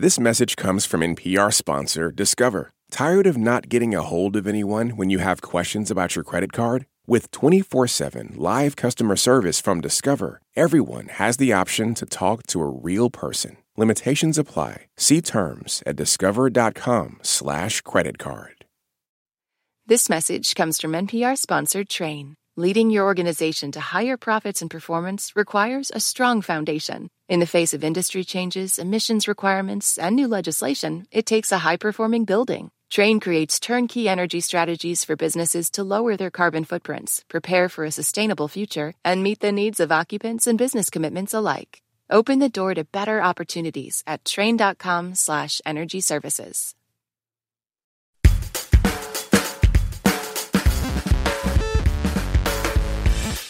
This message comes from NPR sponsor Discover. Tired of not getting a hold of anyone when you have questions about your credit card? With 24 7 live customer service from Discover, everyone has the option to talk to a real person. Limitations apply. See terms at discover.com/slash credit card. This message comes from NPR sponsored Trane. Leading your organization to higher profits and performance requires a strong foundation. In the face of industry changes, emissions requirements, and new legislation, it takes a high performing building. Trane creates turnkey energy strategies for businesses to lower their carbon footprints, prepare for a sustainable future, and meet the needs of occupants and business commitments alike. Open the door to better opportunities at trane.com/slash energy services.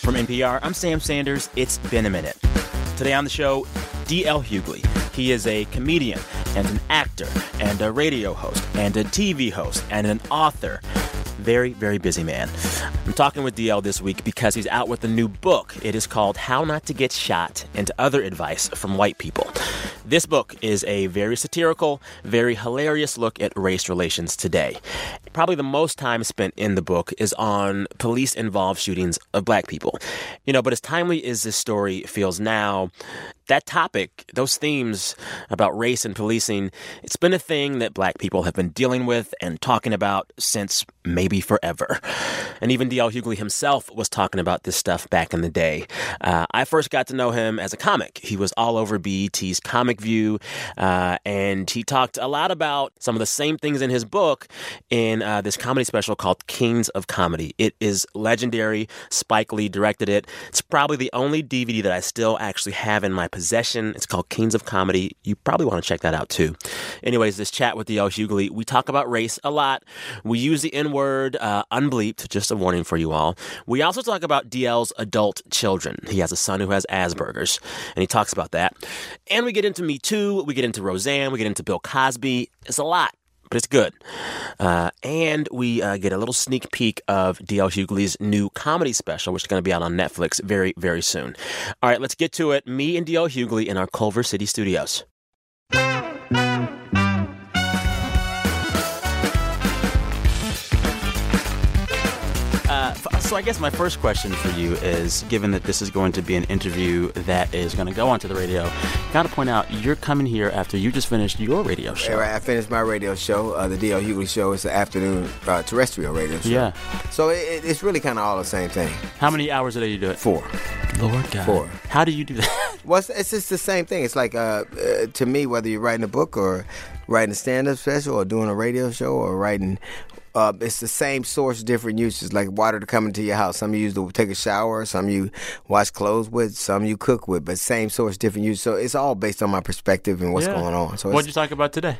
From NPR, I'm Sam Sanders. It's been a minute. Today on the show, D.L. Hughley. He is a comedian and an actor and a radio host and a TV host and an author. Very, very busy man. I'm talking with DL this week because he's out with a new book. It is called How Not to Get Shot and Other Advice from White People. This book is a very satirical, very hilarious look at race relations today. Probably the most time spent in the book is on police involved shootings of black people. You know, but as timely as this story feels now, that topic, those themes about race and policing, it's been a thing that black people have been dealing with and talking about since maybe forever. And even D.L. Hughley himself was talking about this stuff back in the day. Uh, I first got to know him as a comic. He was all over BET's Comic View, uh, and he talked a lot about some of the same things in his book in uh, this comedy special called Kings of Comedy. It is legendary. Spike Lee directed it. It's probably the only DVD that I still actually have in my possession. It's called Kings of Comedy. You probably want to check that out too. Anyways, this chat with D.L. Hughley, we talk about race a lot. We use the N word uh, unbleeped, just a warning for you all. We also talk about DL's adult children. He has a son who has Asperger's, and he talks about that. And we get into Me Too, we get into Roseanne, we get into Bill Cosby. It's a lot but it's good. Uh, and we uh, get a little sneak peek of D.L. Hughley's new comedy special, which is going to be out on Netflix very, very soon. All right, let's get to it. Me and D.L. Hughley in our Culver City studios. So I guess my first question for you is, given that this is going to be an interview that is going to go onto the radio, got to point out you're coming here after you just finished your radio show. Right, I finished my radio show, uh, the D.L. Hughley Show. It's the afternoon uh, terrestrial radio show. Yeah. So it, it's really kind of all the same thing. How many hours a day you do it? Four. Lord God. Four. How do you do that? Well, it's, it's just the same thing. It's like uh, uh, to me, whether you're writing a book or writing a stand-up special or doing a radio show or writing uh, it's the same source, different uses. Like water to come into your house. Some you use to take a shower. Some you wash clothes with. Some you cook with. But same source, different use. So it's all based on my perspective and what's Yeah. going on. So What'd it's, you talk about today?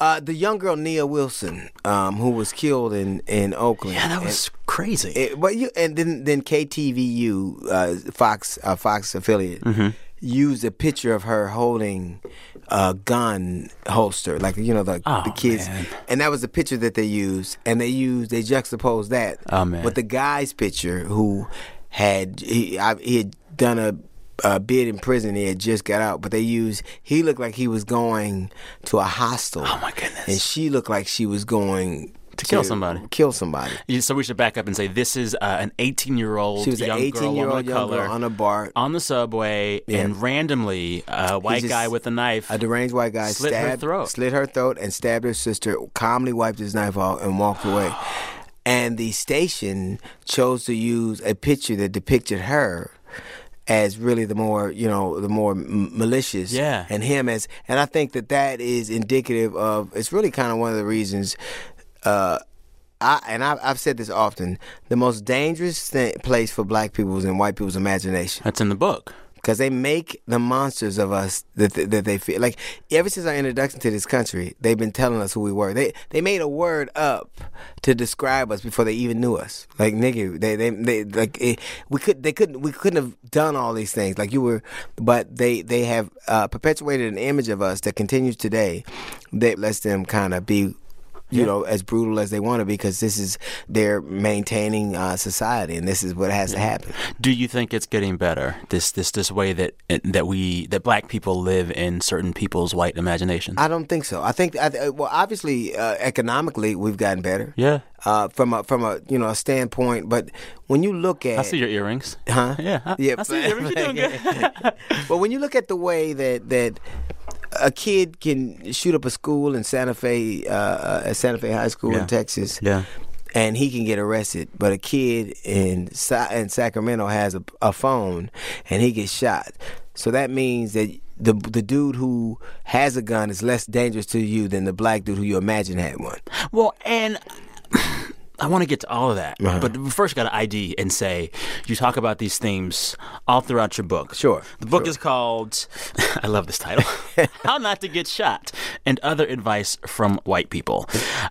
uh, the young girl Nia Wilson, um, who was killed in in Oakland. Yeah, that And- was crazy. it, but you and then then KTVU, uh, Fox uh, Fox affiliate, Mm-hmm. Used a picture of her holding a gun holster, like you know the, Oh, the kids, man. and that was the picture that they used, and they used they juxtaposed that Oh, man. with the guy's picture who had he I, he had done a. a bid in prison. He had just got out, but they used. He looked like he was going to a hostel. Oh, my goodness. And she looked like she was going To kill somebody. Kill somebody. Yeah, So we should back up and say this is uh, an 18 year old She was an 18 year old young color, girl on a bar. on the subway, Yeah. and randomly a white just- guy with a knife. A deranged white guy Slit her throat. slit her throat, and stabbed her sister. Calmly wiped his knife off and walked away. And the station chose to use a picture that depicted her as really the more, you know, the more m- malicious. Yeah. And him as, and I think that that is indicative of. It's really kind of one of the reasons. Uh, I, and I, I've said this often: the most dangerous thing, place for Black people is in white people's imagination. That's in the book. because they make the monsters of us that that they feel like ever since our introduction to this country they've been telling us who we were. They they made a word up to describe us before they even knew us. Like nigga they they, they like it, we could they couldn't we couldn't have done all these things. Like you were but they they have uh, perpetuated an image of us that continues today that lets them kind of be you know, as brutal as they want to because this is they're maintaining uh, society, and this is what has to happen. Do you think it's getting better? This this this way that that we that black people live in certain people's white imaginations. I don't think so. I think I, well, obviously, uh, economically, we've gotten better. yeah, Uh, from a from a you know a standpoint, but when you look at I see your earrings. Huh? Yeah, I, Yeah, I see your earrings. You're doing good. but when you look at the way that that a kid can shoot up a school in Santa Fe, uh, uh, at Santa Fe High School Yeah. in Texas, Yeah. and he can get arrested, but a kid in Sa- in Sacramento has a, a phone and he gets shot. So that means that the the dude who has a gun is less dangerous to you than the black dude who you imagine had one. Well, and I want to get to all of that, Uh-huh. but first, got to ID and say you talk about these themes all throughout your book. Sure, The book sure. is called. I love this title. How not to get shot and other advice from white people.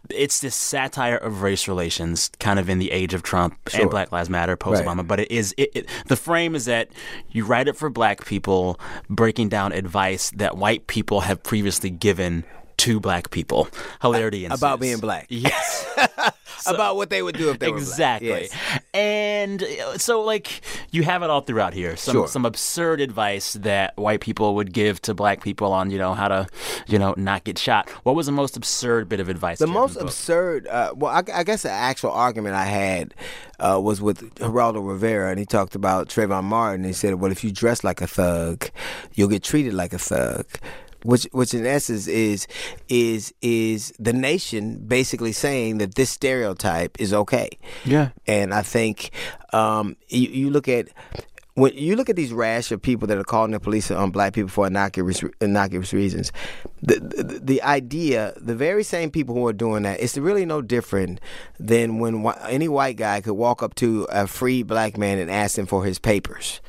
It's this satire of race relations, kind of in the age of Trump Sure. and Black Lives Matter, post Obama. Right. But it is it, it, the frame is that you write it for black people, breaking down advice that white people have previously given to black people. Hilarity ensues. About being black. Yes. About what they would do if they exactly. were black. Yes. And uh, so, like, you have it all throughout here. Some Sure. some absurd advice that white people would give to black people on, you know, how to, you know, not get shot. What was the most absurd bit of advice? The you have in most book? absurd, uh, well, I, I guess the actual argument I had uh, was with Geraldo Rivera, and he talked about Trayvon Martin. He said, "Well, if you dress like a thug, you'll get treated like a thug." Which, which in essence is is is the nation basically saying that this stereotype is okay. Yeah. And I think um, you, you look at when you look at these rash of people that are calling the police on black people for innocuous, innocuous reasons, the, the the idea, the very same people who are doing that, it's really no different than when any white guy could walk up to a free black man and ask him for his papers.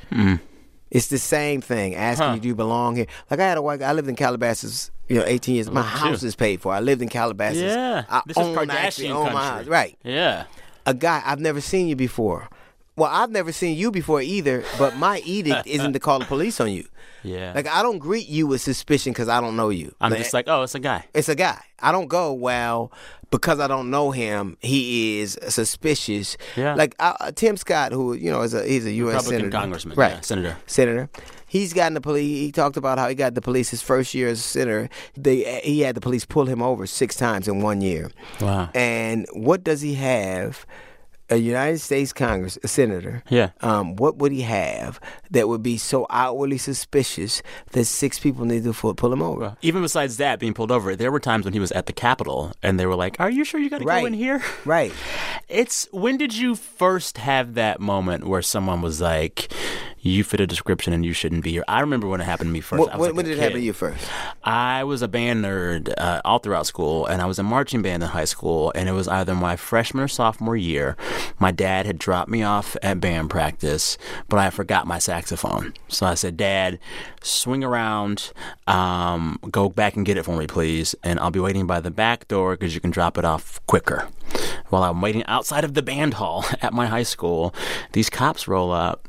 It's the same thing. Asking you, do you belong here? Like I had a white guy. I lived in Calabasas, you know, 18 years. My house is paid for. I lived in Calabasas. Yeah. I this is own, Kardashian own country. Right Yeah. a guy I've never seen you before. Well, I've never seen you before either, but my edict isn't to call the police on you. Yeah. Like I don't greet you with suspicion because I don't know you. I'm just like, oh, it's a guy. it's a guy. I don't go well because I don't know him. He is suspicious. Yeah. Like uh, Tim Scott, who you know is a he's a U.S. Republican senator, congressman, right? yeah, senator. Senator. He's gotten the police. He talked about how he got the police his first year as a senator. They he had the police pull him over six times in one year. Wow. And what does he have? A United States Congress, a senator. Yeah. Um, what would he have that would be so outwardly suspicious that six people need to pull, pull him over? Even besides that, being pulled over, there were times when he was at the Capitol and they were like, Are you sure you got to Right. go in here? Right. It's when did you first have that moment where someone was like, "You fit a description and you shouldn't be here"? I remember when it happened to me first. Was when, like when a did it happen to you first? I was a band nerd uh, all throughout school, and I was in marching band in high school. And it was either my freshman or sophomore year. My dad had dropped me off at band practice, but I forgot my saxophone. So I said, "Dad, swing around, um, go back and get it for me, please, and I'll be waiting by the back door because you can drop it off quicker." While I'm waiting outside of the band hall at my high school, these cops roll up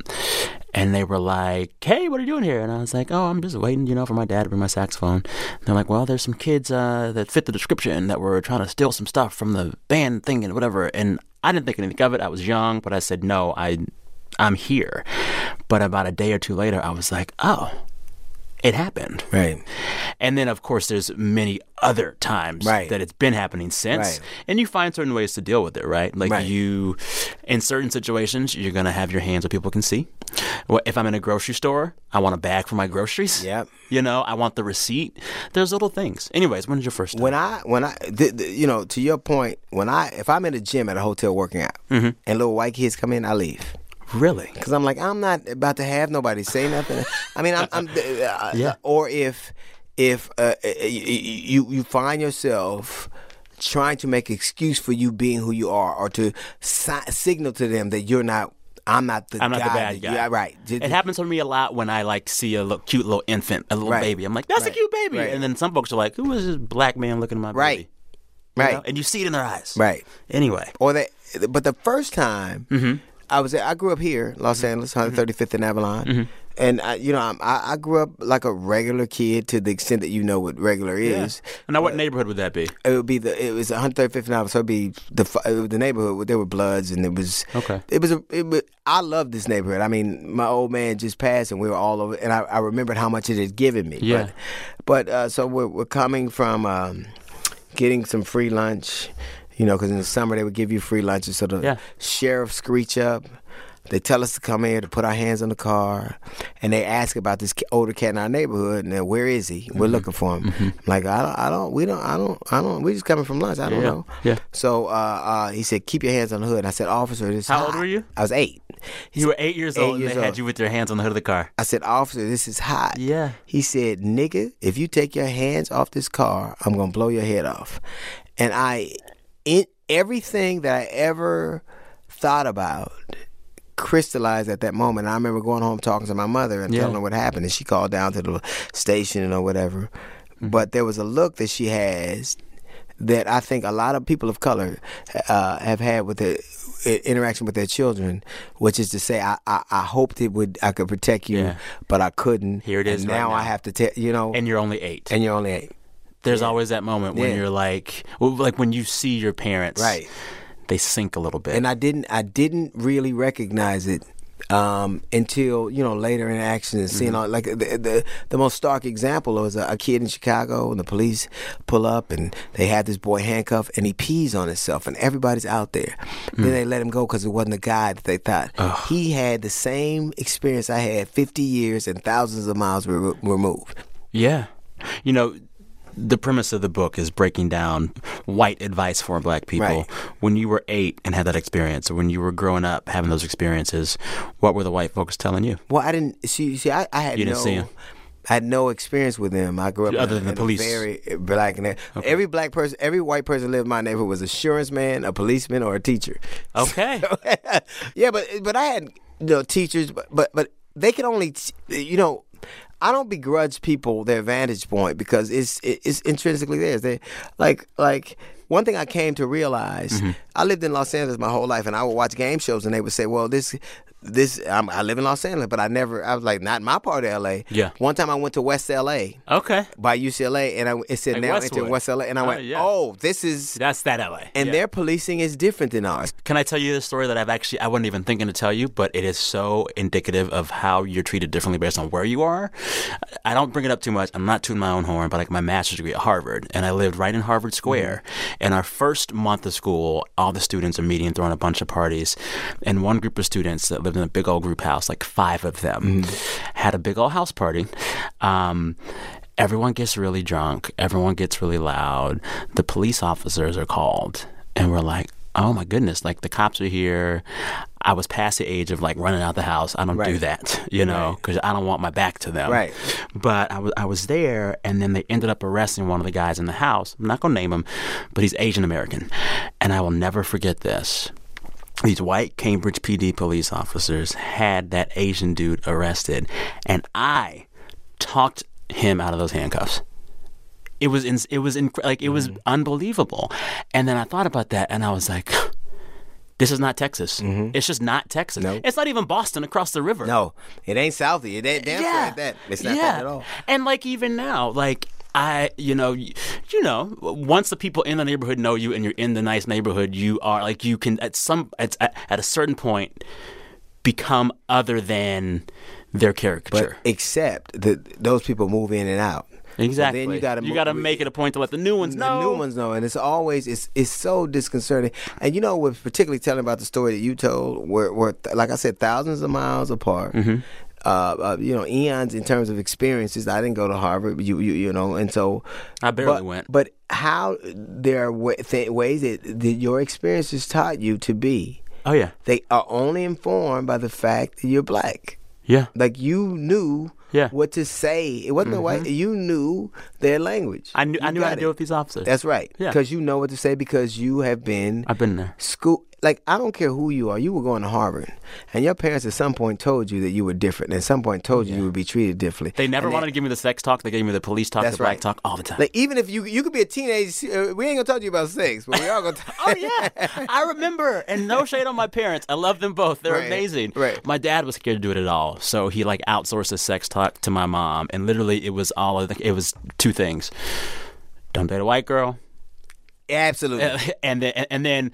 and they were like, "Hey, what are you doing here?" And I was like, "Oh, I'm just waiting, you know, for my dad to bring my saxophone." And they're like, "Well, there's some kids uh, that fit the description that were trying to steal some stuff from the band thing and whatever." And I didn't think anything of it. I was young, but I said, "No, I, I'm here." But about a day or two later, I was like, "Oh." It happened. Right. And then, of course, there's many other times Right. that it's been happening since. Right. And you find certain ways to deal with it, right? Like Right. you, in certain situations, you're going to have your hands where people can see. Well, if I'm in a grocery store, I want a bag for my groceries. Yep. You know, I want the receipt. There's little things. Anyways, when did your first time? When I when I th- th- you know to your point, when I if I'm in a gym at a hotel working out Mm-hmm. and little white kids come in, I leave. Really? Because I'm like, I'm not about to have nobody say nothing. I mean, I'm, I'm uh, Yeah. Or if if uh, you you find yourself trying to make excuse for you being who you are, or to si- signal to them that you're not. I'm not the I'm not guy the bad guy. Yeah, right. It happens to me a lot when I like see a little, cute little infant, a little Right. baby. I'm like, that's a cute baby. Right. And then some folks are like, who is this black man looking at my Right. baby? You Right. know? And you see it in their eyes. Right. Anyway. Or they, but the first time Mm-hmm. I was, I grew up here, Los Angeles, 135th and Avalon. and I, you know, I'm, I, I grew up like a regular kid to the extent that you know what regular is. And now, what neighborhood would that be? It would be the it was 135th Avenue, so it'd be the the neighborhood. There were Bloods, and it was Okay. It was a. It was, I love this neighborhood. I mean, my old man just passed, and we were all over. And I, I remembered how much it had given me. Yeah. But, but uh, so we're we're coming from um, getting some free lunch. You know, because in the summer they would give you free lunches. So the Yeah. sheriff screech up. They tell us to come here to put our hands on the car, and they ask about this older cat in our neighborhood. And then, where is he? Mm-hmm. We're looking for him. I'm like I don't, I don't, we don't, I don't, I don't. We just coming from lunch. I don't Yeah, know. yeah. So uh, uh, he said, "Keep your hands on the hood." And I said, "Officer, this." is How old were you? I was eight. He You said- were eight years eight old, and years they had you with your hands on the hood of the car. I said, "Officer, this is hot." Yeah. He said, "Nigga, if you take your hands off this car, I'm gonna blow your head off." And I, in everything that I ever thought about crystallized at that moment. I remember going home talking to my mother and Yeah. telling her what happened, and she called down to the station or whatever. Mm-hmm. But there was a look that she has that I think a lot of people of color uh, have had with their i- interaction with their children, which is to say, I, I, I hoped it would I could protect you, Yeah. but I couldn't. Here it is And right now, I have to tell you know, And you're only eight. and you're only eight. There's always that moment when Yeah. you're like, well, like when you see your parents, Right. They sink a little bit. and I didn't I didn't really recognize it um, until you know later in action and Mm-hmm. seeing all like the, the the most stark example was a, a kid in Chicago and the police pull up and they had this boy handcuffed and he pees on himself and everybody's out there. Hmm. Then they let him go because it wasn't the guy that they thought. He had the same experience I had 50 years and thousands of miles re- removed. Yeah. You know, the premise of the book is breaking down white advice for black people. Right. When you were eight and had that experience, or when you were growing up having those experiences, what were the white folks telling you? Well, I didn't see. See, I, I had You didn't no. see? I had no experience with them. I grew up Other in, than the police. A very eh, black and every black person, every white person lived in my neighborhood was a insurance man, a policeman, or a teacher. Okay. yeah, but but I had you know teachers, but but, but they could only t- you know. I don't begrudge people their vantage point because it's it's intrinsically theirs. They like like one thing I came to realize. Mm-hmm. I lived in Los Angeles my whole life, and I would watch game shows, and they would say, "Well, this." This I'm, I live in Los Angeles, but I never. I was like, not in my part of L.A. Yeah. One time I went to West L.A. okay. by UCLA, and I, it said Like now Westwood. enter West L.A. And I Oh, went, yeah. oh, this is. That's that LA. And Yeah. their policing is different than ours. Can I tell you the story that I've actually I wasn't even thinking to tell you, but it is so indicative of how you're treated differently based on where you are. I don't bring it up too much. I'm not tooting my own horn, but like my master's degree at Harvard, and I lived right in Harvard mm-hmm. Square. And our first month of school, all the students are meeting, throwing a bunch of parties, and one group of students that lived in a big old group house, like five of them, had a big old house party. Um, everyone gets really drunk. Everyone gets really loud. The police officers are called, and we're like, "Oh my goodness!" Like the cops are here. I was past the age of like running out the house. I don't do that, you know, because I don't want my back to them. Right. But I was I was there, and then they ended up arresting one of the guys in the house. I'm not gonna name him, but he's Asian American, and I will never forget this. These white Cambridge PD police officers had that Asian dude arrested, and I talked him out of those handcuffs. It was in, it was in, like it was mm. unbelievable. And then I thought about that, and I was like, "This is not Texas. Mm-hmm. It's just not Texas. No. It's not even Boston across the river. No, it ain't Southie. It ain't damn sure ain't that. It's not that at all. And like even now, like I, you know, you, you know, once the people in the neighborhood know you and you're in the nice neighborhood, you are like you can at some at, at a certain point become other than their caricature. But except that those people move in and out. exactly. then you gotta you got to make it a point to let the new ones know. the new ones know, and it's always it's it's so disconcerting. And you know, with particularly telling about the story that you told, we're, we're like I said, thousands of miles apart. Mm-hmm. Uh, uh, you know, eons in terms of experiences. I didn't go to Harvard, you you, you know, and so I barely but, went. But how there are wa- th- ways that, that your experiences taught you to be. Oh yeah, They are only informed by the fact that you're black. yeah. Like you knew Yeah. Mm-hmm. what to say. It wasn't the white. You knew their language. I knew I knew how to it. deal with these officers. That's right. Yeah. Because you know what to say because you have been I've been there. school. Like I don't care who you are. You were going to Harvard, and your parents at some point told you that you were different. And at some point told you you would be treated differently. They never And wanted to give me the sex talk. They gave me the police talk, the black right. talk all the time. Like even if you you could be a teenage, uh, we ain't gonna talk to you about sex, but we are gonna. Talk. Oh yeah, I remember. And no shade on my parents. I love them both. They're Right, amazing. right. My dad was scared to do it at all, so he like outsourced the sex talk to my mom, and literally it was all of the, it was two things: don't date a white girl, Absolutely. uh, and then and then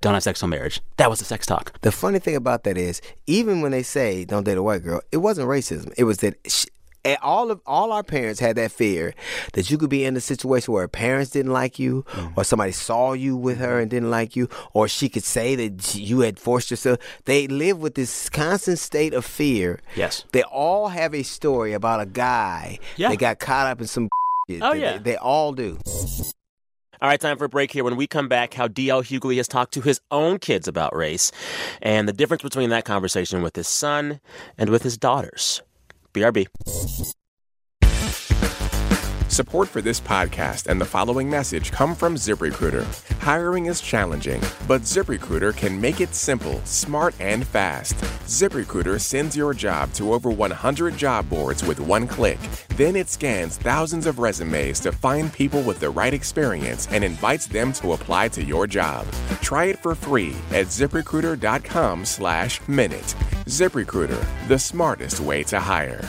don't have sex on marriage. That was the sex talk. The funny thing about that is, even when they say don't date a white girl, it wasn't racism. It was that sh- and all of all our parents had that fear that you could be in a situation where parents didn't like you, or somebody saw you with her and didn't like you, or she could say that you had forced yourself. They live with this constant state of fear. Yes. They all have a story about a guy Yeah. that got caught up in some. Oh, yeah. they, they all do. All right, time for a break here. When we come back, how D.L. Hughley has talked to his own kids about race and the difference between that conversation with his son and with his daughters. BRB. Support for this podcast and the following message come from ZipRecruiter. Hiring is challenging, but ZipRecruiter can make it simple, smart, and fast. ZipRecruiter sends your job to over 100 job boards with one click. Then it scans thousands of resumes to find people with the right experience and invites them to apply to your job. Try it for free at ziprecruiter.com slash minute. ZipRecruiter, the smartest way to hire.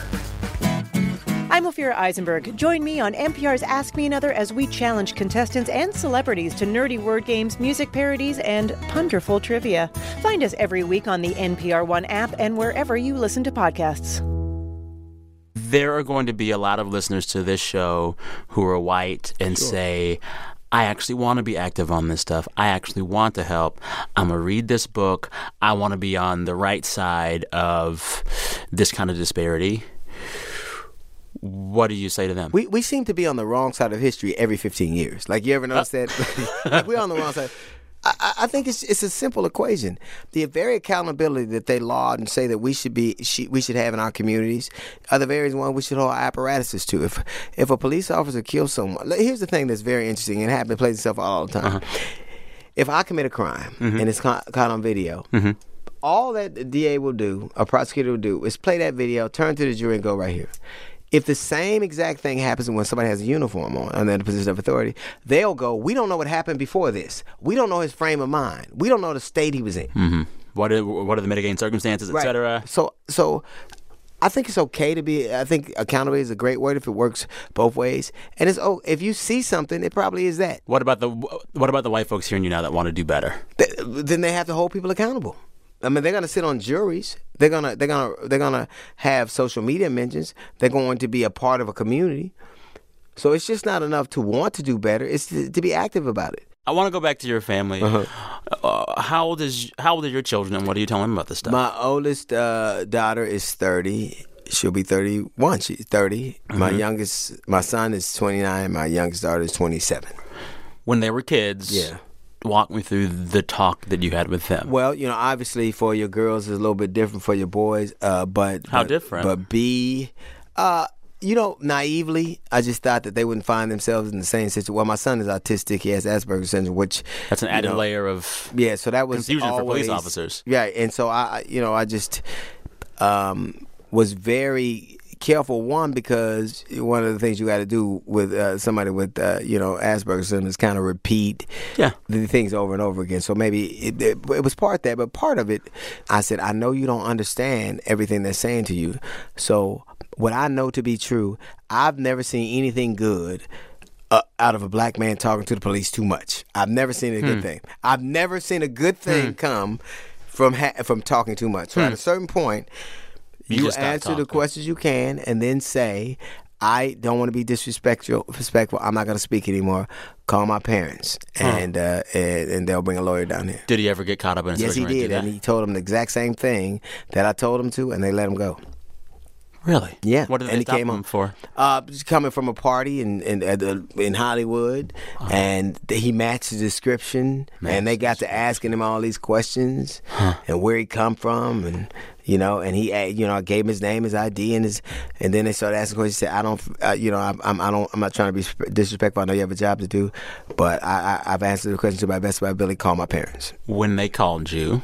I'm Ophira Eisenberg. Join me on NPR's Ask Me Another as we challenge contestants and celebrities to nerdy word games, music parodies, and punderful trivia. Find us every week on the NPR One app and wherever you listen to podcasts. There are going to be a lot of listeners to this show who are white and say, I actually want to be active on this stuff. I actually want to help. I'm going to read this book. I want to be on the right side of this kind of disparity. What do you say to them? We we seem to be on the wrong side of history every 15 years. Like you ever notice that? Uh. like we're on the wrong side. I, I- think it's it's a simple equation. The very accountability that they laud and say that we should be she, we should have in our communities are the very one we should hold our apparatuses to. If if a police officer kills someone, here's the thing that's very interesting and happens plays itself all the time. Uh-huh. If I commit a crime mm-hmm. and it's caught, caught on video, mm-hmm. all that the DA will do, a prosecutor will do, is play that video, turn to the jury, and go right here. If the same exact thing happens when somebody has a uniform on and they're in a position of authority, they'll go, We don't know what happened before this. We don't know his frame of mind. We don't know the state he was in. Mm-hmm. What are, what are the mitigating circumstances, et Right. cetera? So, so I think it's okay to be. I think accountability is a great word if it works both ways. And it's oh, if you see something, it probably is that. What about the what about the white folks hearing you now that want to do better? Th- then they have to hold people accountable. I mean, they're gonna sit on juries. They're gonna they're gonna they're gonna have social media mentions. They're going to be a part of a community. So it's just not enough to want to do better. It's to, to be active about it. I want to go back to your family. Uh, how old is how old are your children, and what are you telling them about this stuff? My oldest uh, daughter is thirty. She'll be thirty-one. She's 30 My youngest, my son is twenty-nine. My youngest daughter is twenty-seven. when they were kids, Yeah. Walk me through the talk that you had with them. Well, you know, obviously for your girls it's a little bit different for your boys. Uh, but How but- different? But B, uh, you know, naively, I just thought that they wouldn't find themselves in the same situation. Well, my son is autistic; he has Asperger's syndrome, which That's an added know, layer of Yeah, so that was Confusion for police officers. Yeah, and so I, I- you know, I just um, was very careful. One, because one of the things you got to do with uh, somebody with uh, you know Asperger's syndrome is kind of repeat Yeah. the things over and over again. So maybe it, it, it was part that, but part of it, I said, I know you don't understand everything they're saying to you. So what I know to be true, I've never seen anything good uh, out of a black man talking to the police too much. I've never seen a Hmm. good thing. I've never seen a good thing come from ha- from talking too much. So at a certain point, Hmm. You you, answer the questions you can, and then say. I don't want to be disrespectful. Respectful. I'm not going to speak anymore. Call my parents, and, uh, and and they'll bring a lawyer down here. Did he ever get caught up in a Yes, he did, and he told them the exact same thing that I told him to, and they let him go. Really? Yeah, What did and they he stop came him for? Uh, coming from a party in in in Hollywood, and he matched the description, and they got to asking him all these questions, and where he come from, and you know, and he, uh, you know, I gave him his name, his ID, and his, and then they started asking questions. He said, "I don't, uh, you know, I'm, I'm, I don't, I'm not trying to be disrespectful. I know you have a job to do, but I, I, I've answered the question to my best of my ability. Call my parents. When they called you,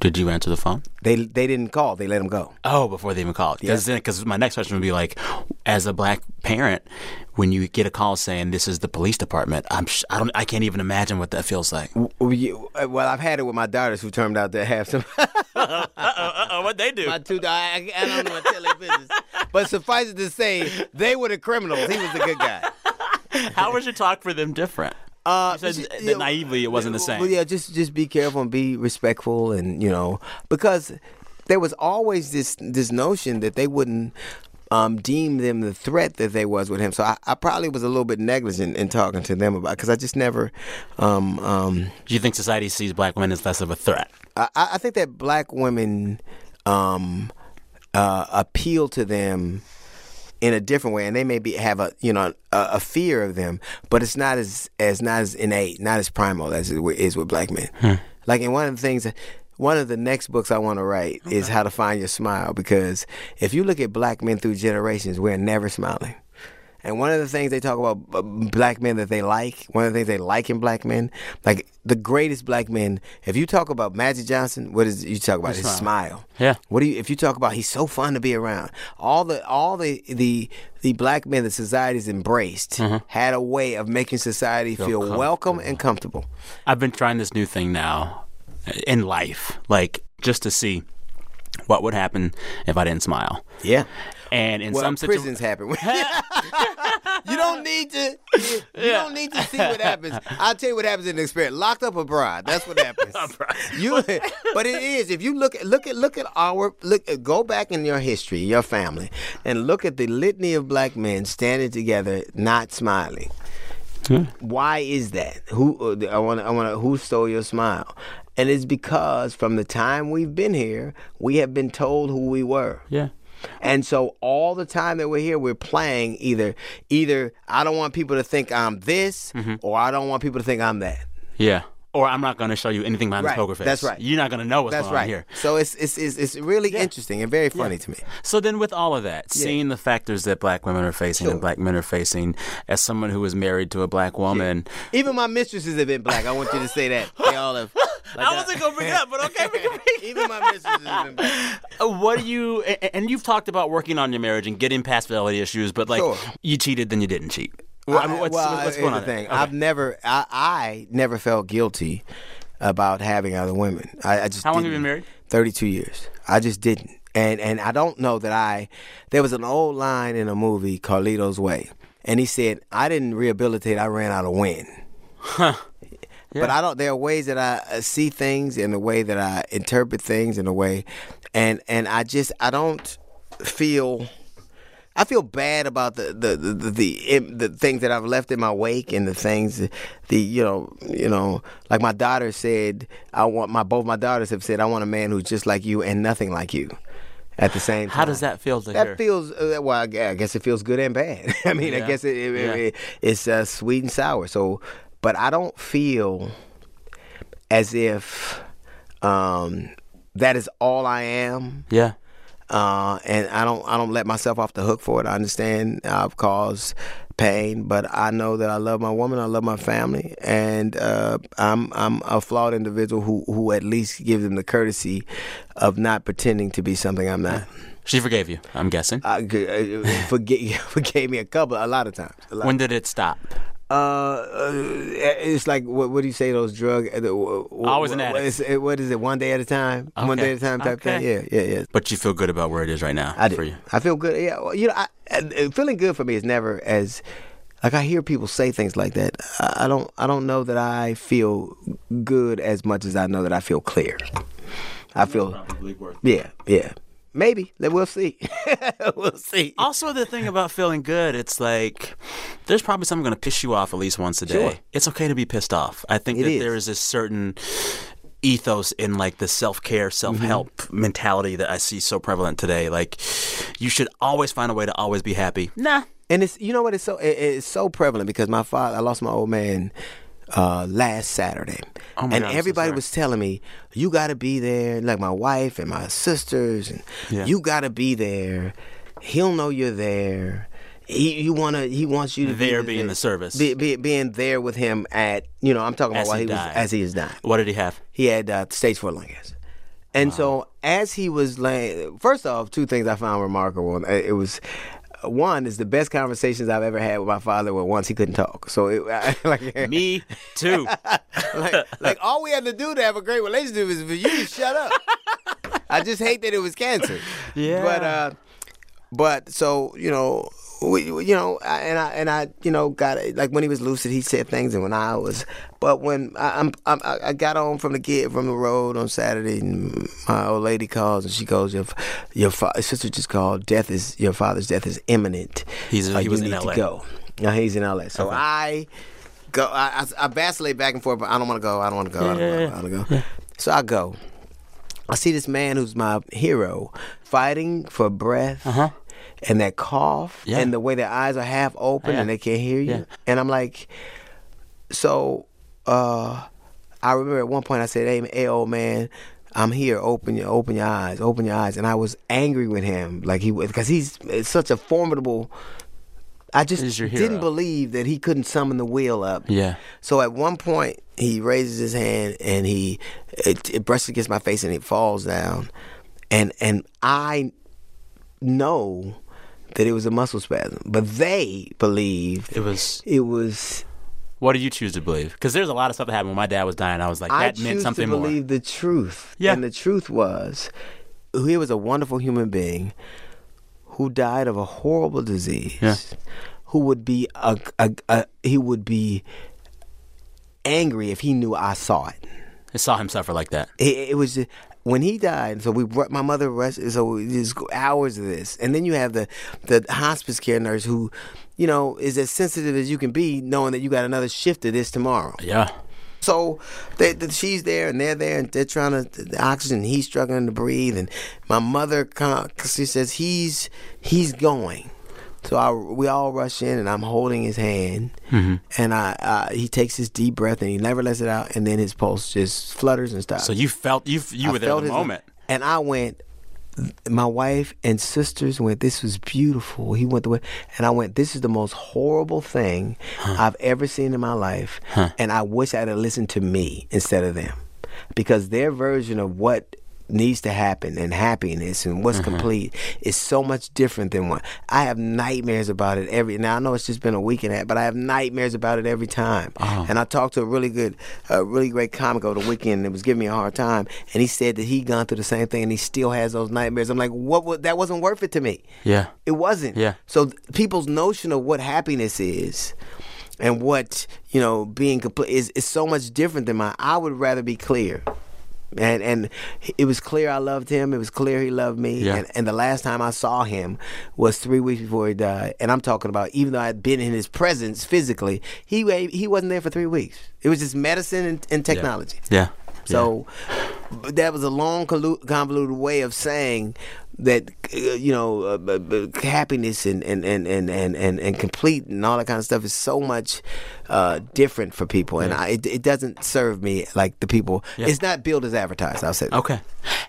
did you answer the phone? They, they didn't call. They let him go. Oh, before they even called. Because because my next question would be like, as a black parent, when you get a call saying this is the police department, I'm sh- I don't I can't even imagine what that feels like. Well, you- uh, well, I've had it with my daughters who turned out to have some. Uh oh, what they do? my two daughters, I, I don't want to tell their business, but suffice it to say, they were the criminals. He was the good guy. How was your talk for them different? Uh, You said you know, naively it wasn't the same. Well, yeah, just just be careful and be respectful, and you know, because there was always this this notion that they wouldn't um, deem them the threat that they was with him. So I, I probably was a little bit negligent in talking to them about because I just never. Um, um, Do you think society sees black women as less of a threat? I, I think that black women um, uh, appeal to them in a different way, and they maybe have a you know a, a fear of them, but it's not as as not as innate, not as primal as it is with black men. Hmm. Like in one of the things. One of the next books I want to write is How to Find Your Smile because if you look at black men through generations, we're never smiling. And one of the things they talk about uh, black men that they like, one of the things they like in black men, like the greatest black men. If you talk about Magic Johnson, what is you talk about? His smile. Yeah. What do you? If you talk about he's so fun to be around. All the all the the the black men that society's embraced had a way of making society feel, welcome and comfortable. I've been trying this new thing now in life, like just to see what would happen if I didn't smile. Yeah. And in well, some situations, prisons happen. you don't need to. You, you don't need to see what happens. I'll tell you what happens in the experience. Locked up a bride. That's what happens. you, but it is. If you look at look at look at our look. Go back in your history, your family, and look at the litany of black men standing together, not smiling. Why is that? Who uh, I want I want who stole your smile? And it's because from the time we've been here, we have been told who we were. yeah. And so all the time that we're here, we're playing either either I don't want people to think I'm this, mm-hmm. or I don't want people to think I'm that. Yeah. Or I'm not going to show you anything behind Right. this poker face. That's right. You're not going to know what's That's going right. on here. So it's it's it's, it's really interesting and very funny to me. So then, with all of that, seeing the factors that black women are facing Sure. and black men are facing, as someone who is married to a black woman, Even my mistresses have been black. I want you to say that they all have. like I wasn't gonna bring it up, but okay, we can bring it Even my mistresses have been black. Uh, what do you and you've talked about working on your marriage and getting past fidelity issues, but like Sure. you cheated, then you didn't cheat. Well, I mean, what's, well, what's here's going on? the there? thing. Okay. I've never, I, I never felt guilty about having other women. I, I just. How long have you been married? Thirty-two years. I just didn't, and and I don't know that I. There was an old line in a movie, Carlito's Way, and he said, "I didn't rehabilitate. I ran out of wind." But I don't. There are ways that I uh, see things, and the way that I interpret things, in a way, and and I just I don't feel. I feel bad about the the the the, the, the things that I've left in my wake and the things the you know you know like my daughter said I want my both my daughters have said I want a man who's just like you and nothing like you at the same time. How does that feel to That hear? feels uh, well. I guess it feels good and bad. I mean, I guess it, it, Yeah. it- it's uh, sweet and sour. So, but I don't feel as if um, that is all I am yeah. uh, and I don't I don't let myself off the hook for it. I understand I've caused pain, but I know that I love my woman, I love my family, and uh, I'm I'm a flawed individual who who at least gives them the courtesy of not pretending to be something I'm not. She forgave you, I'm guessing. I uh, forget forgave me a couple a lot of times. Lot. when did it stop? Uh, uh, it's like what, what do you say? Those drug? Uh, Always an addict. It's, it, what is it? One day at a time. One day at a time type thing. Yeah, yeah, yeah. But you feel good about where it is right now I do. you. I feel good. Yeah, well, you know, I, I, feeling good for me is never as like I hear people say things like that. I, I don't. I don't know that I feel good as much as I know that I feel clear. I feel. Yeah, yeah. Maybe. Then We'll see. we'll see. Also, the thing about feeling good, it's like there's probably something going to piss you off at least once a day. Sure. It's okay to be pissed off. I think It that is. there is a certain ethos in like the self care, self help Mm-hmm. mentality that I see so prevalent today. Like, you should always find a way to always be happy. Nah. And it's you know what it's so it, it's so prevalent because my father I lost my old man uh, last Saturday. Oh my and God, I'm so everybody was telling me, you got to be there, like my wife and my sisters, and Yeah. you got to be there. He'll know you're there. He, you wanna, he wants you to There be being the service. be, be, being there with him at, you know, I'm talking As about while he he, was as he is dying. What did he have? He had uh, stage four lung cancer. And so as he was laying, first off, two things I found remarkable. It was one is the best conversations I've ever had with my father were once he couldn't talk. So it, like Me too. like, like all we had to do to have a great relationship is for you to shut up. I just hate that it was cancer. Yeah. But uh, but so you know. We, you know, I- and I and I, you know, got like when he was lucid, he said things, and when I was, but when I, I'm, I'm, I got home from the gig from the road on Saturday, and my old lady calls, and she goes, "Your, your fa- sister just called. Death is your father's death is imminent. He's- Uh, he was in LA. go. Yeah, he's in LA. So I go. I, I, I vacillate back and forth, but I don't want to go. I don't want to go. I don't want to go. So I go. I see this man who's my hero fighting for breath. And that cough. Yeah. and the way their eyes are half open Yeah. and they can't hear you, Yeah. and I'm like, so uh, I remember at one point I said, "Hey, hey, old man, I'm here. Open your, open your eyes, open your eyes." And I was angry with him, like he was, because he's it's such a formidable. I just didn't believe that he couldn't summon the wheel up. Yeah. So at one point, he raises his hand and he it, it brushes against my face and it falls down, and and I know that it was a muscle spasm, but they believe It was. it was. What do you choose to believe? Because there's a lot of stuff that happened when my dad was dying. I was like, that I meant something to more. believe the truth. Yeah. And the truth was, he was a wonderful human being who died of a horrible disease. Yeah. Who would be a, a, a he would be angry if he knew I saw it. I saw him suffer like that. It, it was just, when he died. So we brought my mother rested. So there's hours of this, and then you have the the hospice care nurse who, you know, is as sensitive as you can be, knowing that you got another shift of this tomorrow. Yeah. So they, the, she's there and they're there and they're trying to the oxygen. He's struggling to breathe, and my mother she says he's he's going. So I, we all rush in, and I'm holding his hand, mm-hmm. and I, he takes his deep breath and he never lets it out, and then his pulse just flutters and stops. So you felt you you I were there at the moment. and I went. My wife and sisters went. This was beautiful. He went the way, and I went. This is the most horrible thing I've ever seen in my life, and I wish I'd have listened to me instead of them, because their version of what needs to happen and happiness and what's mm-hmm. complete is so much different than what I have nightmares about it every. Now I know it's just been a week and a half, but I have nightmares about it every time. Uh-huh. And I talked to a really good, a really great comic over the weekend that was giving me a hard time, and he said that he'd gone through the same thing and he still has those nightmares. I'm like, what? wa- that wasn't worth it to me. Yeah. It wasn't. Yeah. So people's notion of what happiness is and what, you know, being complete is, is so much different than mine. I would rather be clear. And and it was clear I loved him. It was clear he loved me. Yeah. And, and the last time I saw him was three weeks before he died. And I'm talking about even though I'd been in his presence physically, he he wasn't there for three weeks. It was just medicine and, and technology. Yeah. yeah. So but that was a long, convoluted way of saying that, uh, you know, uh, happiness and, and, and, and, and, and, complete and all that kind of stuff is so much uh, different for people. And I, it, it doesn't serve me like the people. Yeah. It's not billed as advertised, I'll say that. Okay.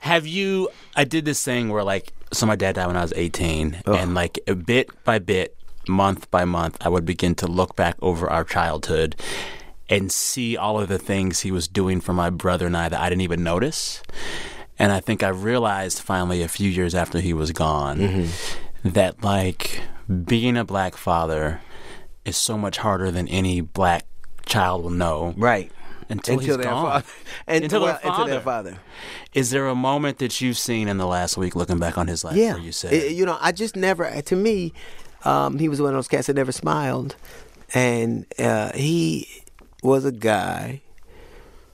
Have you? I did this thing where like, so my dad died when I was 18, and like a bit by bit, month by month, I would begin to look back over our childhood and see all of the things he was doing for my brother and I that I didn't even notice. And I think I realized finally a few years after he was gone that like being a black father is so much harder than any black child will know. Right. Until, he's their gone. father. Until well, their Until their father. father. Is there a moment that you've seen in the last week looking back on his life Yeah. where you said, It- you know, I just never, to me, um, he was one of those cats that never smiled. And uh, he was a guy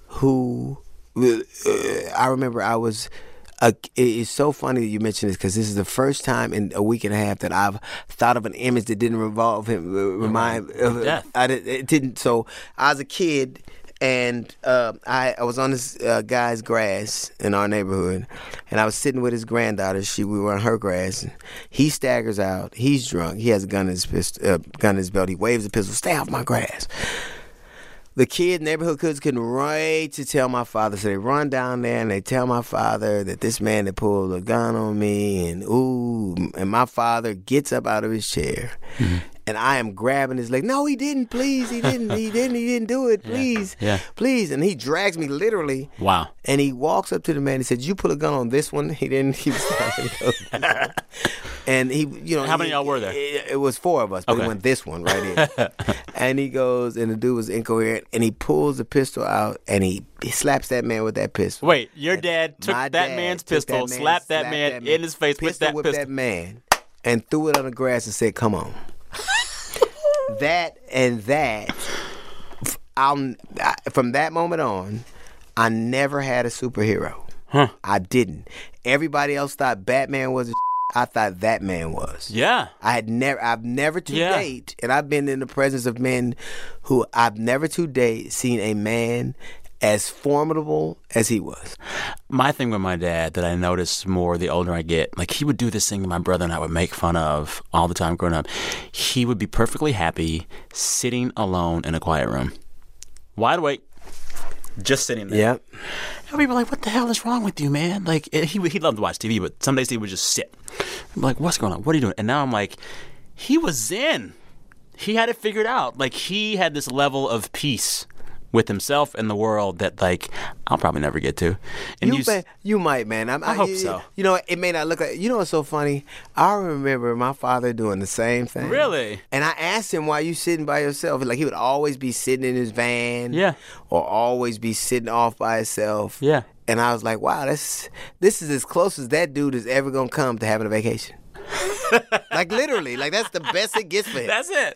who, uh, I remember I was. A, it's so funny that you mentioned this because this is the first time in a week and a half that I've thought of an image that didn't revolve him, uh, remind of death. I it didn't. So I was a kid, and uh, I I was on this uh, guy's grass in our neighborhood, and I was sitting with his granddaughter. She we were on her grass. He staggers out. He's drunk. He has a gun in his pist- uh, gun in his belt. He waves a pistol. Stay off my grass. The kid neighborhood kids couldn't wait to tell my father. So they run down there and they tell my father that this man had pulled a gun on me, and ooh, and my father gets up out of his chair. Mm-hmm. And I am grabbing his leg. No, he didn't. Please, he didn't. He didn't. He didn't do it. Please, Yeah. please. And he drags me literally. Wow. And he walks up to the man. He said, "You put a gun on this one." He didn't. He was and he, you know, How many he- y'all were there? It, it was four of us, but Okay. he went this one right in. and he goes, and the dude was incoherent, and he pulls the pistol out, and he, he slaps that man with that pistol. Wait, your dad took that dad man's pistol, that man, slapped that man in his face with that pistol. that man, and threw it on the grass and said, "Come on." That and that, I'll I, from that moment on, I never had a superhero. Huh. I didn't. Everybody else thought Batman was. A I thought that man was. Yeah. I had never, I've never to Yeah. date, and I've been in the presence of men who I've never to date seen a man as formidable as he was. My thing with my dad that I noticed more the older I get, like he would do this thing my brother and I would make fun of all the time growing up. He would be perfectly happy sitting alone in a quiet room, wide awake, just sitting there. Yep. And we were like, "What the hell is wrong with you, man?" Like eh, he he loved to watch TV, but some days he would just sit. I'm like, "What's going on? What are you doing?" And now I'm like, he was zen. He had it figured out. Like he had this level of peace with himself and the world that like I'll probably never get to. And You, s- may, you might, man. I'm, I hope you- so. You know, it may not look like. You know what's so funny? I remember my father doing the same thing. Really? And I asked him why you sitting by yourself. Like he would always be sitting in his van. Yeah. Or always be sitting off by himself. Yeah. And I was like, wow, that's this is as close as that dude is ever gonna come to having a vacation. like literally, like that's the best it gets for him. That's it.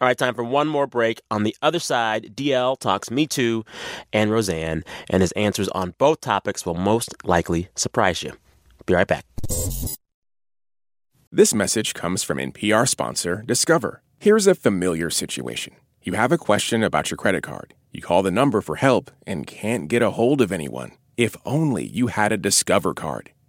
All right, time for one more break. On the other side, DL talks Me Too and Roseanne, and his answers on both topics will most likely surprise you. Be right back. This message comes from NPR sponsor Discover. Here's a familiar situation. You have a question about your credit card. You call the number for help and can't get a hold of anyone. If only you had a Discover card.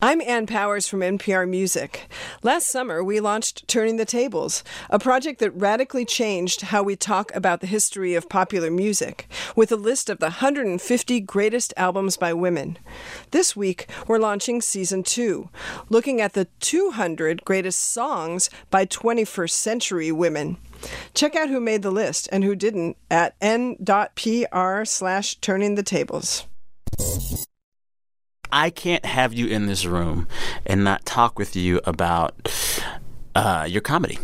I'm Ann Powers from NPR Music. Last summer, we launched Turning the Tables, a project that radically changed how we talk about the history of popular music, with a list of the 150 greatest albums by women. This week, we're launching season two, looking at the 200 greatest songs by 21st century women. Check out who made the list and who didn't at n.pr slash turning the tables. I can't have you in this room and not talk with you about uh, your comedy.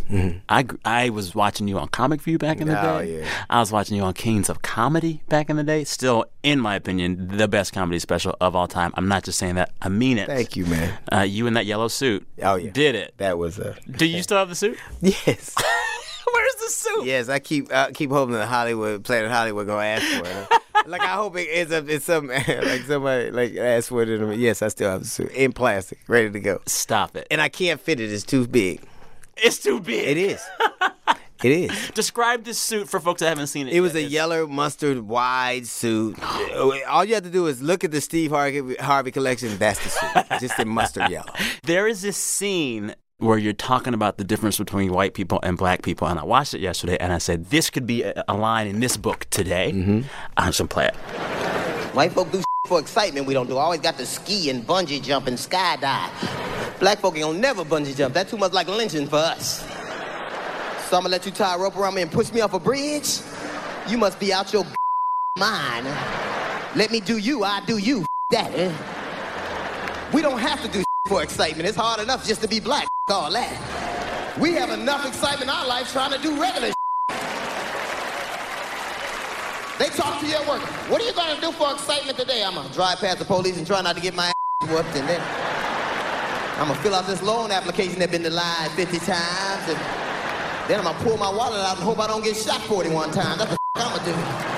I, I was watching you on Comic View back in the Oh, day. yeah. I was watching you on Kings of Comedy back in the day. Still, in my opinion, the best comedy special of all time. I'm not just saying that. I mean it. Thank you, man. Uh, you in that yellow suit. Oh, yeah. Did it. That was a Do you still have the suit? yes. Where's the suit? Yes, I keep I keep hoping that Hollywood, Planet Hollywood, gonna ask for it. like I hope it ends up in some like somebody like asks for it. And yes, I still have the suit in plastic, ready to go. Stop it. And I can't fit it; it's too big. It's too big. It is. it is. Describe this suit for folks that haven't seen it. It was yet. a It's- yellow mustard wide suit. All you have to do is look at the Steve Harvey, Harvey collection. That's the suit, just in mustard yellow. There is this scene where you're talking about the difference between white people and black people, and I watched it yesterday, and I said this could be a, a line in this book today. Mm-hmm. I'm just gonna play it. White folk do for excitement we don't do. I Always got to ski and bungee jump and skydive. Black folk ain't gonna never bungee jump. That's too much like lynching for us. So I'm gonna let you tie a rope around me and push me off a bridge? You must be out your mind. Let me do you, I do you. That, eh? We don't have to do for excitement. It's hard enough just to be black. All that. We have enough excitement in our life trying to do regular They talk to you at work. What are you gonna do for excitement today? I'm gonna drive past the police and try not to get my ass whooped, and then I'm gonna fill out this loan application that's been denied 50 times, and then I'm gonna pull my wallet out and hope I don't get shot 41 times. That's what I'm gonna do.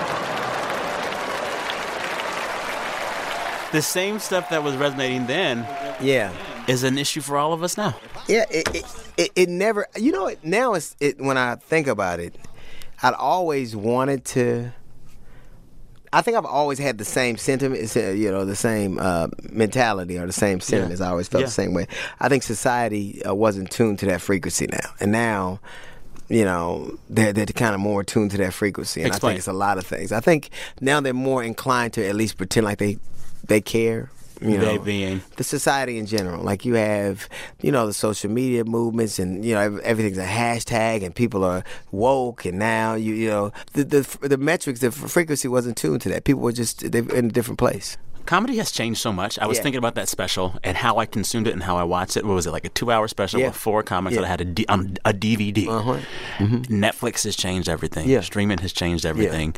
The same stuff that was resonating then Yeah. is an issue for all of us now. Yeah, it it, it, it never. You know, now it's it. When I think about it, I'd always wanted to. I think I've always had the same sentiment, uh, you know, the same uh, mentality or the same sentiments. I always felt Yeah. the same way. I think society uh, wasn't tuned to that frequency now, and now, you know, they're they're kind of more tuned to that frequency. And I Explain. think it's a lot of things. I think now they're more inclined to at least pretend like they they care. You They know, being? the society in general. Like you have, you know, the social media movements, and you know everything's a hashtag, and people are woke. And now you, you know, the the, the metrics, the frequency wasn't tuned to that. People were just they're in a different place. Comedy has changed so much. I was Yeah. thinking about that special and how I consumed it and how I watched it. What was it like a two-hour special Yeah. with four comics Yeah. that I had a, D- on a DVD? Uh-huh. Netflix has changed everything. Streaming has changed everything.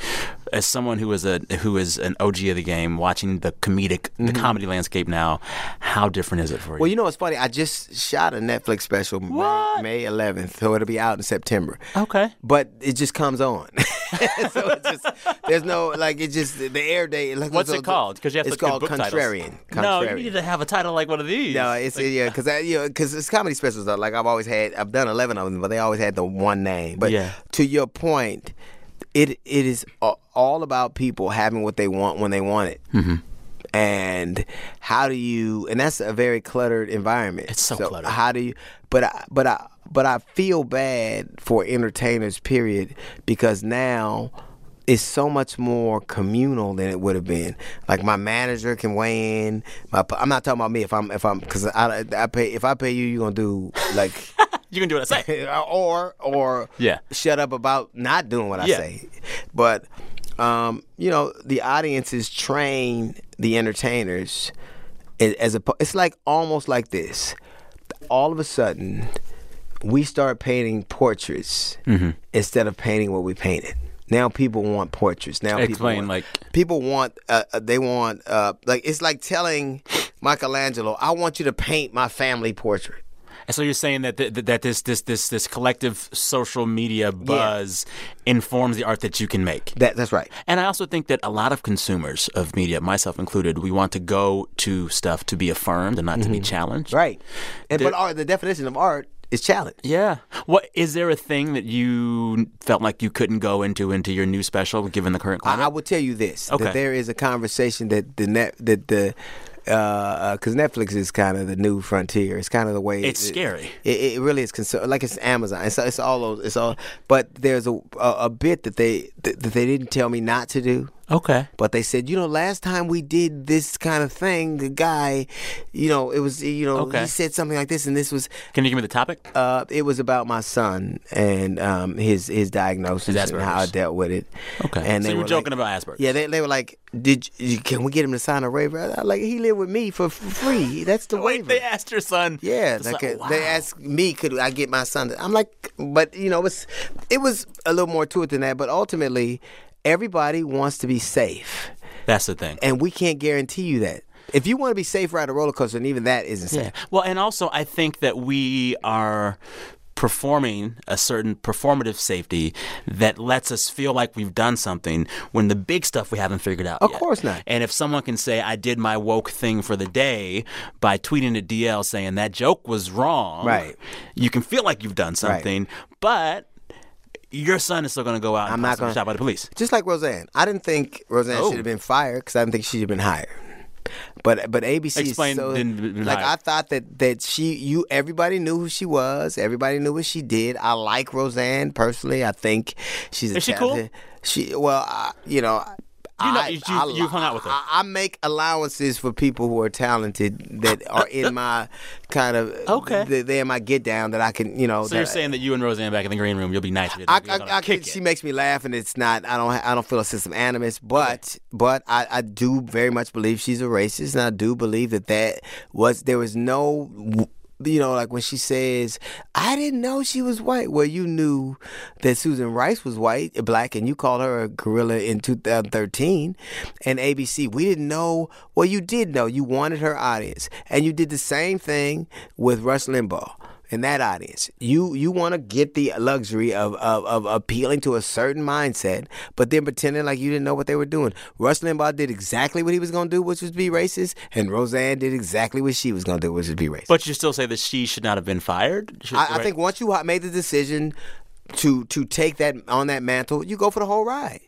As someone who is a who is an OG of the game, watching the comedic, the comedy landscape now, how different is it for you? Mm-hmm. Well, you know what's funny? I just shot a Netflix special May, What? May 11th, so it'll be out in September. okay. But it just comes on, so it just there's no like it just the air date. Like, What's so it called? Because you have to it's look called Contrarian. Titles. No, you need to have a title like one of these. No, it's yeah, because you know, because it's comedy specials. Though. Like I've always had, I've done eleven of them, but they always had the one name. But Yeah. to your point, it it is all about people having what they want when they want it. Mm-hmm. And how do you? And that's a very cluttered environment. It's so cluttered. How do you? But I, but I but I feel bad for entertainers. Period, because now it's so much more communal than it would have been. Like my manager can weigh in. My, I'm not talking about me. If I'm if I'm because I, I pay if I pay you, you're gonna do like you can do what I say. or or Yeah. shut up about not doing what I Yeah. say. But um, you know, the audiences train the entertainers as a. It's like almost like this. All of a sudden, we start painting portraits Mm-hmm. instead of painting what we painted. Now people want portraits. Now people want, like- people want uh, uh, they want uh, like it's like telling Michelangelo, "I want you to paint my family portrait." And so you're saying that th- that this this this this collective social media buzz informs the art that you can make. That that's right. And I also think that a lot of consumers of media, myself included, we want to go to stuff to be affirmed and not to be challenged. Right. And but art, the definition of art is challenge. Yeah. What is there a thing that you felt like you couldn't go into into your new special given the current climate? I, I will tell you this: Okay. that there is a conversation that the net that the uh, uh, because Netflix is kind of the new frontier. It's kind of the way It's it- scary. It, it really is concerned. Like it's Amazon. It's, it's all those. It's all. But there's a, a a bit that they that, that they didn't tell me not to do. Okay. But they said, you know, last time we did this kind of thing, the guy, you know, it was, you know, Okay. he said something like this, and this was, Can you give me the topic? uh, it was about my son and um, his his diagnosis His and how I dealt with it. Okay. and So they you were like- joking about Asperger's. Yeah, they, they were like, "Did you, can we get him to sign a waiver?" I was like he lived with me for, free. That's the Wait, waiver. they asked your son. yeah, like uh, they asked me, could I get my son? To, I'm like, but you know, it's it was a little more to it than that. But ultimately, everybody wants to be safe, That's the thing. and we can't guarantee you that. If you want to be safe, ride a roller coaster, and even that isn't safe. Yeah. Well, and also I think that we are performing a certain performative safety that lets us feel like we've done something when the big stuff we haven't figured out Of yet. course not. And if someone can say I did my woke thing for the day by tweeting to DL saying that joke was wrong, Right. You can feel like you've done something, but your son is still going to go out and I'm not gonna- shot by the police. Just like Roseanne, I didn't think Roseanne Oh. should have been fired because I didn't think she should have been hired. But but ABC Explain, so like. I thought that that she you everybody knew who she was, everybody knew what she did. I like Roseanne personally. I think she's a Is she cool? She well, I, you know. You know, I, you- I, you hung out with her. I, I make allowances for people who are talented that are in my kind of Okay. They, they're in my get down that I can you know. So you're saying that you and Roseanne back in the green room, you'll be nice with. I, I, kick she makes me laugh, and it's not. I don't. I don't feel a sense of animus, but but I, I do very much believe she's a racist, and I do believe that that was there was no. You know, like when she says, "I didn't know she was white." Well, you knew that Susan Rice was white, black, and you called her a gorilla in 2013. And ABC, we didn't know. Well, you did know. You wanted her audience, and you did the same thing with Rush Limbaugh. In that audience. You you want to get the luxury of, of of appealing to a certain mindset, but then pretending like you didn't know what they were doing. Rush Limbaugh did exactly what he was going to do, which was be racist, and Roseanne did exactly what she was going to do, which was be racist. But you still say that she should not have been fired? Should- I, I think once you made the decision to to take that on that mantle, you go for the whole ride.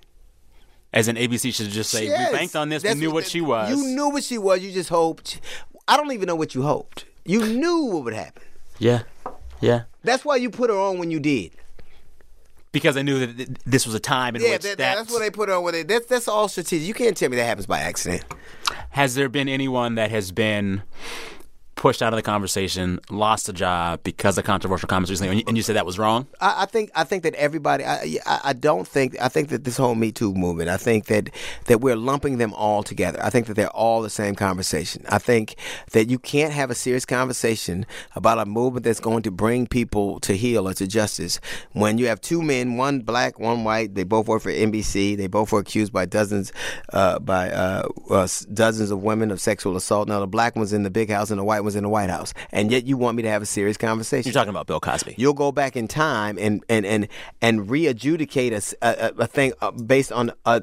As an ABC should just say, Yes. we banked on this, we knew what she was. You knew what she was. You just hoped. I don't even know what you hoped. You knew what would happen. Yeah. Yeah. That's why you put her on when you did. Because I knew that th- this was a time in Yeah, which that, that, that's what they put her on with it. That's that's all strategic. You can't tell me that happens by accident. Has there been anyone that has been pushed out of the conversation, lost a job because of controversial comments recently, and you, and you said that was wrong? I, I think I think that everybody. I, I don't think I think that this whole Me Too movement. I think that that we're lumping them all together. I think that they're all the same conversation. I think that you can't have a serious conversation about a movement that's going to bring people to heel or to justice when you have two men, one black, one white. They both work for NBC. They both were accused by dozens uh, by uh, uh, dozens of women of sexual assault. Now the black one's in the big house and the white one's in the White House, and yet you want me to have a serious conversation. You're talking about Bill Cosby. You'll go back in time and and and and re-adjudicate a, a- a- thing uh, based on a,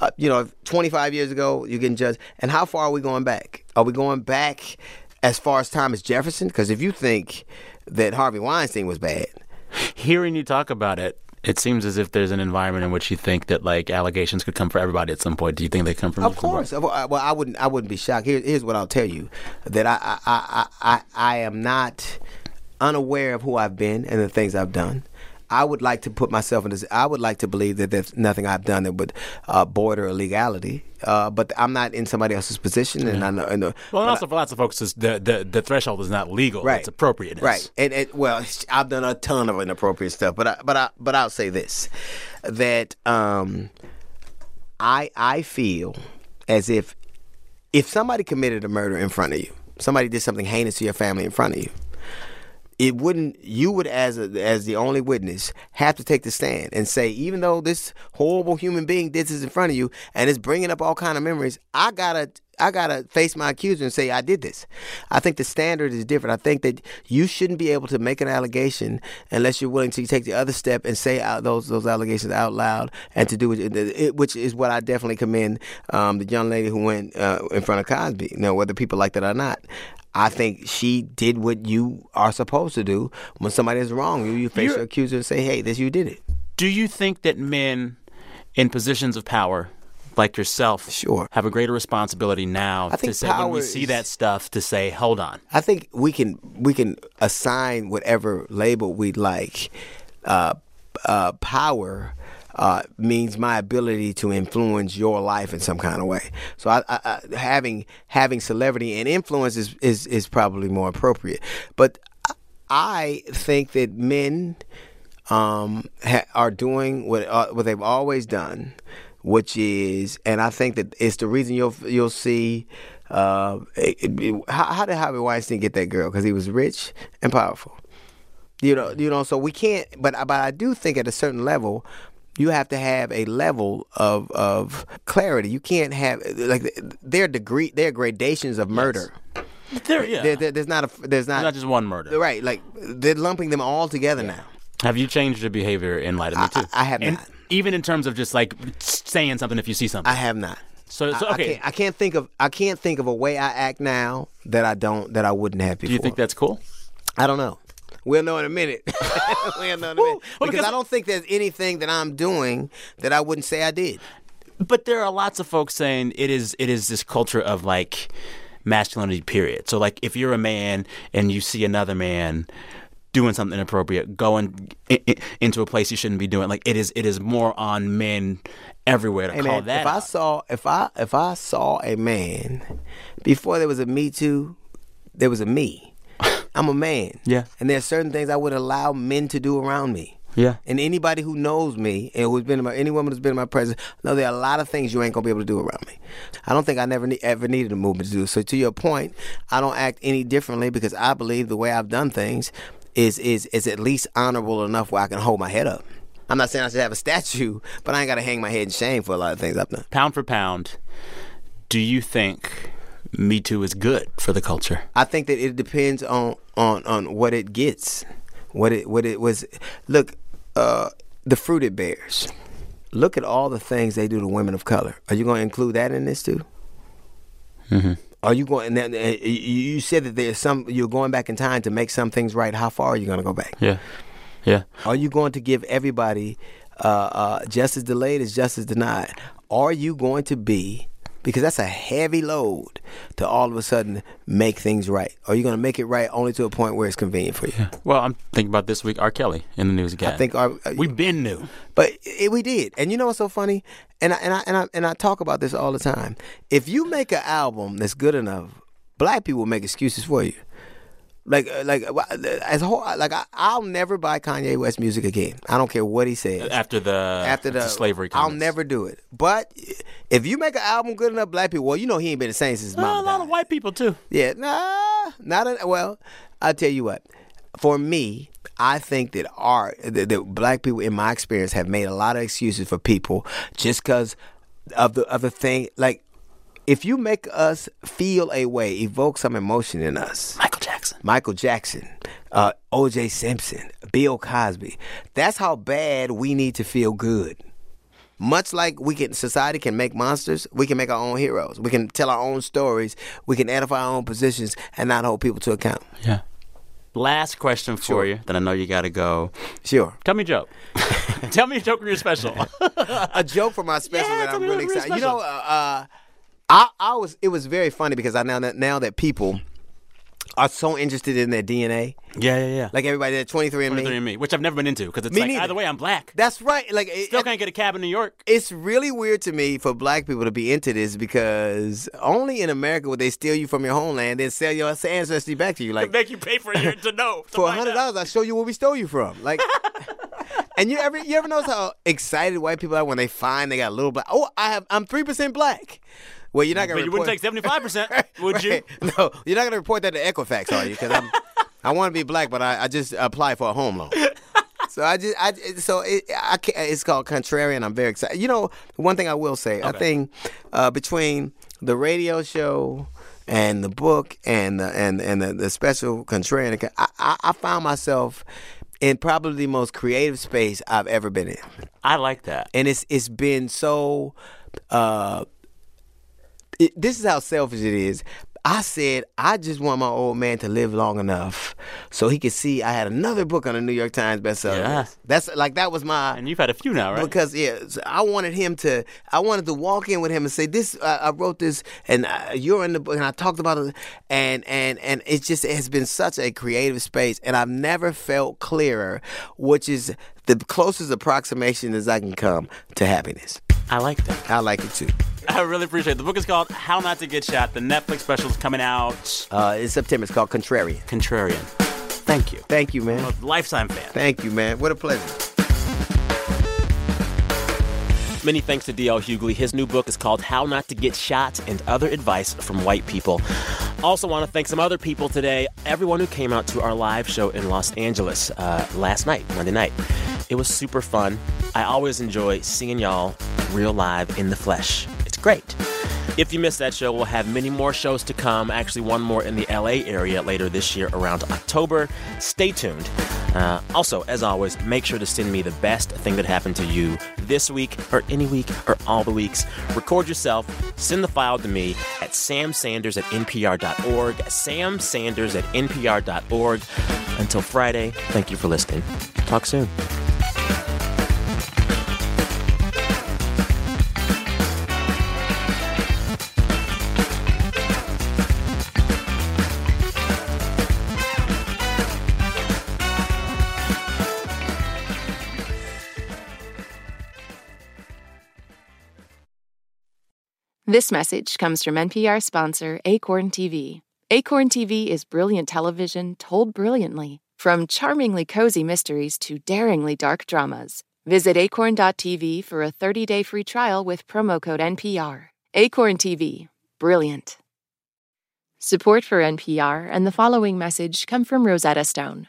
a you know 25 years ago. You can judge. And how far are we going back? Are we going back as far as Thomas Jefferson? Because if you think that Harvey Weinstein was bad, Hearing you talk about it, it seems as if there's an environment in which you think that like allegations could come for everybody at some point. Do you think they come from? Of the course. Of- Well, I wouldn't. I wouldn't be shocked. Here, here's what I'll tell you: that I, I, I, I, I am not unaware of who I've been and the things I've done. I would like to put myself in this. I would like to believe that there's nothing I've done that would uh, border illegality. Uh, but I'm not in somebody else's position, and I know. And, uh, Well, and also for lots of folks, the, the the threshold is not legal. Right. It's appropriateness. Right. And, and well, I've done a ton of inappropriate stuff, but I, but I, but I'll say this that um, I I feel as if if somebody committed a murder in front of you, somebody did something heinous to your family in front of you, it wouldn't you would as a, as the only witness have to take the stand and say even though this horrible human being did this in front of you and it's bringing up all kind of memories i gotta i gotta face my accuser and say i did this. I think the standard is different. I think that you shouldn't be able to make an allegation unless you're willing to take the other step and say out those those allegations out loud and to do it, which is what i definitely commend um, the young lady who went uh, in front of cosby. You know whether people like that or not I think she did what you are supposed to do when somebody is wrong. You, you face You're- your accuser and say, "Hey, this you did it." Do you think that men in positions of power, like yourself, Sure. have a greater responsibility now I think to say when we see is- that stuff to say, hold on. I think we can we can assign whatever label we'd like. Uh, uh, power uh, means my ability to influence your life in some kind of way. So I, I, I, having having celebrity and influence is, is is probably more appropriate. But I- think that men um, ha- are doing what uh, what they've always done, which is, and I think that it's the reason you'll you'll see. Uh, it, it- how, how did Harvey Weinstein get that girl? Because he was rich and powerful. You know, you know. So we can't. But but I do think at a certain level, you have to have a level of of clarity. You can't have like their degree, their gradations of murder. There, yeah. There, there- there's not a there's not, not just one murder. right. Like they're lumping them all together now. Have you changed your behavior in light of Me Too? I- I have And not. Even in terms of just like saying something if you see something. I have not. so, so I- I, okay. can't, I can't think of I can't think of a way I act now that I don't that I wouldn't have before. Do you think that's cool? I don't know. We'll know in a minute. we'll know in a minute. Well, because, because- I don't think there's anything that I'm doing that I wouldn't say I did. But there are lots of folks saying it is it is this culture of like masculinity period. So like if you're a man and you see another man doing something inappropriate, going i- i- into a place you shouldn't be doing, like it is it is more on men everywhere to Hey call man, that. if I saw if I if I saw a man before there was a Me Too, there was a me. I'm a man. Yeah. And there's certain things I would allow men to do around me. Yeah. And anybody who knows me and who's been in my, any woman who's been in my presence know there are a lot of things you ain't gonna be able to do around me. I don't think I never ne- ever needed a movement to do. So to your point, I don't act any differently because I believe the way I've done things is is is at least honorable enough where I can hold my head up. I'm not saying I should have a statue, but I ain't gotta hang my head in shame for a lot of things I've done. pound for pound, do you think Me Too is good for the culture? I think that it depends on on on what it gets, what it what it was. Look, uh, the fruit it bears. Look at all the things they do to women of color. Are you going to include that in this too? Mm-hmm. Are you going? And then, uh, you said that there's some. You're going back in time to make some things right. How far are you going to go back? Yeah. Yeah. Are you going to give everybody uh, uh, justice delayed is justice denied? Are you going to be because that's a heavy load to all of a sudden make things right. Are you going to make it right only to a point where it's convenient for you? Yeah. Well, I'm thinking about this week R. Kelly in the news again. I think our, uh, we've been new, but it, we did. And you know what's so funny? And I, and I and I and I talk about this all the time. If you make an album that's good enough, black people will make excuses for you. Like, uh, like as a whole, like I, will never buy Kanye West music again. I don't care what he says after the after the slavery. Comments. I'll never do it. But if you make an album good enough, black people, well, you know he ain't been the same since mom. A lot died. of white people too. Yeah, nah, not a, well. I'll tell you what. For me, I think that art, that, that black people, in my experience, have made a lot of excuses for people just because of the of the thing. Like if you make us feel a way, evoke some emotion in us. Michael Jackson. Michael Jackson, uh, O.J. Simpson, Bill Cosby. That's how bad we need to feel good. Much like we can, society can make monsters, we can make our own heroes. We can tell our own stories. We can edify our own positions and not hold people to account. Yeah. Last question for sure. you. Then I know you got to go. Sure. Tell me a joke. tell me a joke from your special. a joke from my special yeah, that I'm really excited. You know, uh, uh I, I was it was very funny because I now that now that people are so interested in their DNA. Yeah, yeah, yeah. Like everybody at 23 and 23 and me, which I've never been into because it's me like neither. either way I'm black. That's right. Like still can't get a cab in New York. It's really weird to me for black people to be into this because only in America would they steal you from your homeland and sell your ancestry back to you. Like make you pay for your to know. To for hundred dollars, I show you where we stole you from. Like. and you ever you ever notice how excited white people are when they find they got a little black? Oh, I have I'm three percent black. Well, you're not going to. you wouldn't take seventy five percent, would right. you? No, you're not going to report that to Equifax, are you? Because I'm, I want to be black, but I, I just apply for a home loan. So I just, I so it, I it's called Contrarian. I'm very excited. You know, one thing I will say, okay. I think uh, between the radio show and the book and the and and the, the special Contrarian, I, I, I found myself in probably the most creative space I've ever been in. I like that, and it's it's been so. Uh, it, this is how selfish it is. I said I just want my old man to live long enough so he could see I had another book on the New York Times bestseller. Yeah. That's like that was my And you've had a few now, right? Because yeah, so I wanted him to I wanted to walk in with him and say this uh, I wrote this and uh, you're in the book and I talked about it and and and it just it has been such a creative space and I've never felt clearer which is the closest approximation as I can come to happiness. I like that. I like it too. I really appreciate it. The book is called How Not to Get Shot. The Netflix special is coming out uh, in September. It's called Contrarian. Contrarian. Thank you. Thank you, man. I'm a lifetime fan. Thank you, man. What a pleasure. Many thanks to D.L. Hughley. His new book is called How Not to Get Shot and Other Advice from White People. Also, want to thank some other people today. Everyone who came out to our live show in Los Angeles uh, last night, Monday night. It was super fun. I always enjoy seeing y'all real live in the flesh. Great. If you missed that show, we'll have many more shows to come. Actually, one more in the LA area later this year around October. Stay tuned. Uh, also, as always, make sure to send me the best thing that happened to you this week or any week or all the weeks. Record yourself, send the file to me at samsanders at npr.org. samsanders at npr.org. Until Friday, thank you for listening. Talk soon. This message comes from NPR sponsor Acorn TV. Acorn TV is brilliant television told brilliantly, from charmingly cozy mysteries to daringly dark dramas. Visit acorn.tv for a 30 day free trial with promo code NPR. Acorn TV, brilliant. Support for NPR and the following message come from Rosetta Stone,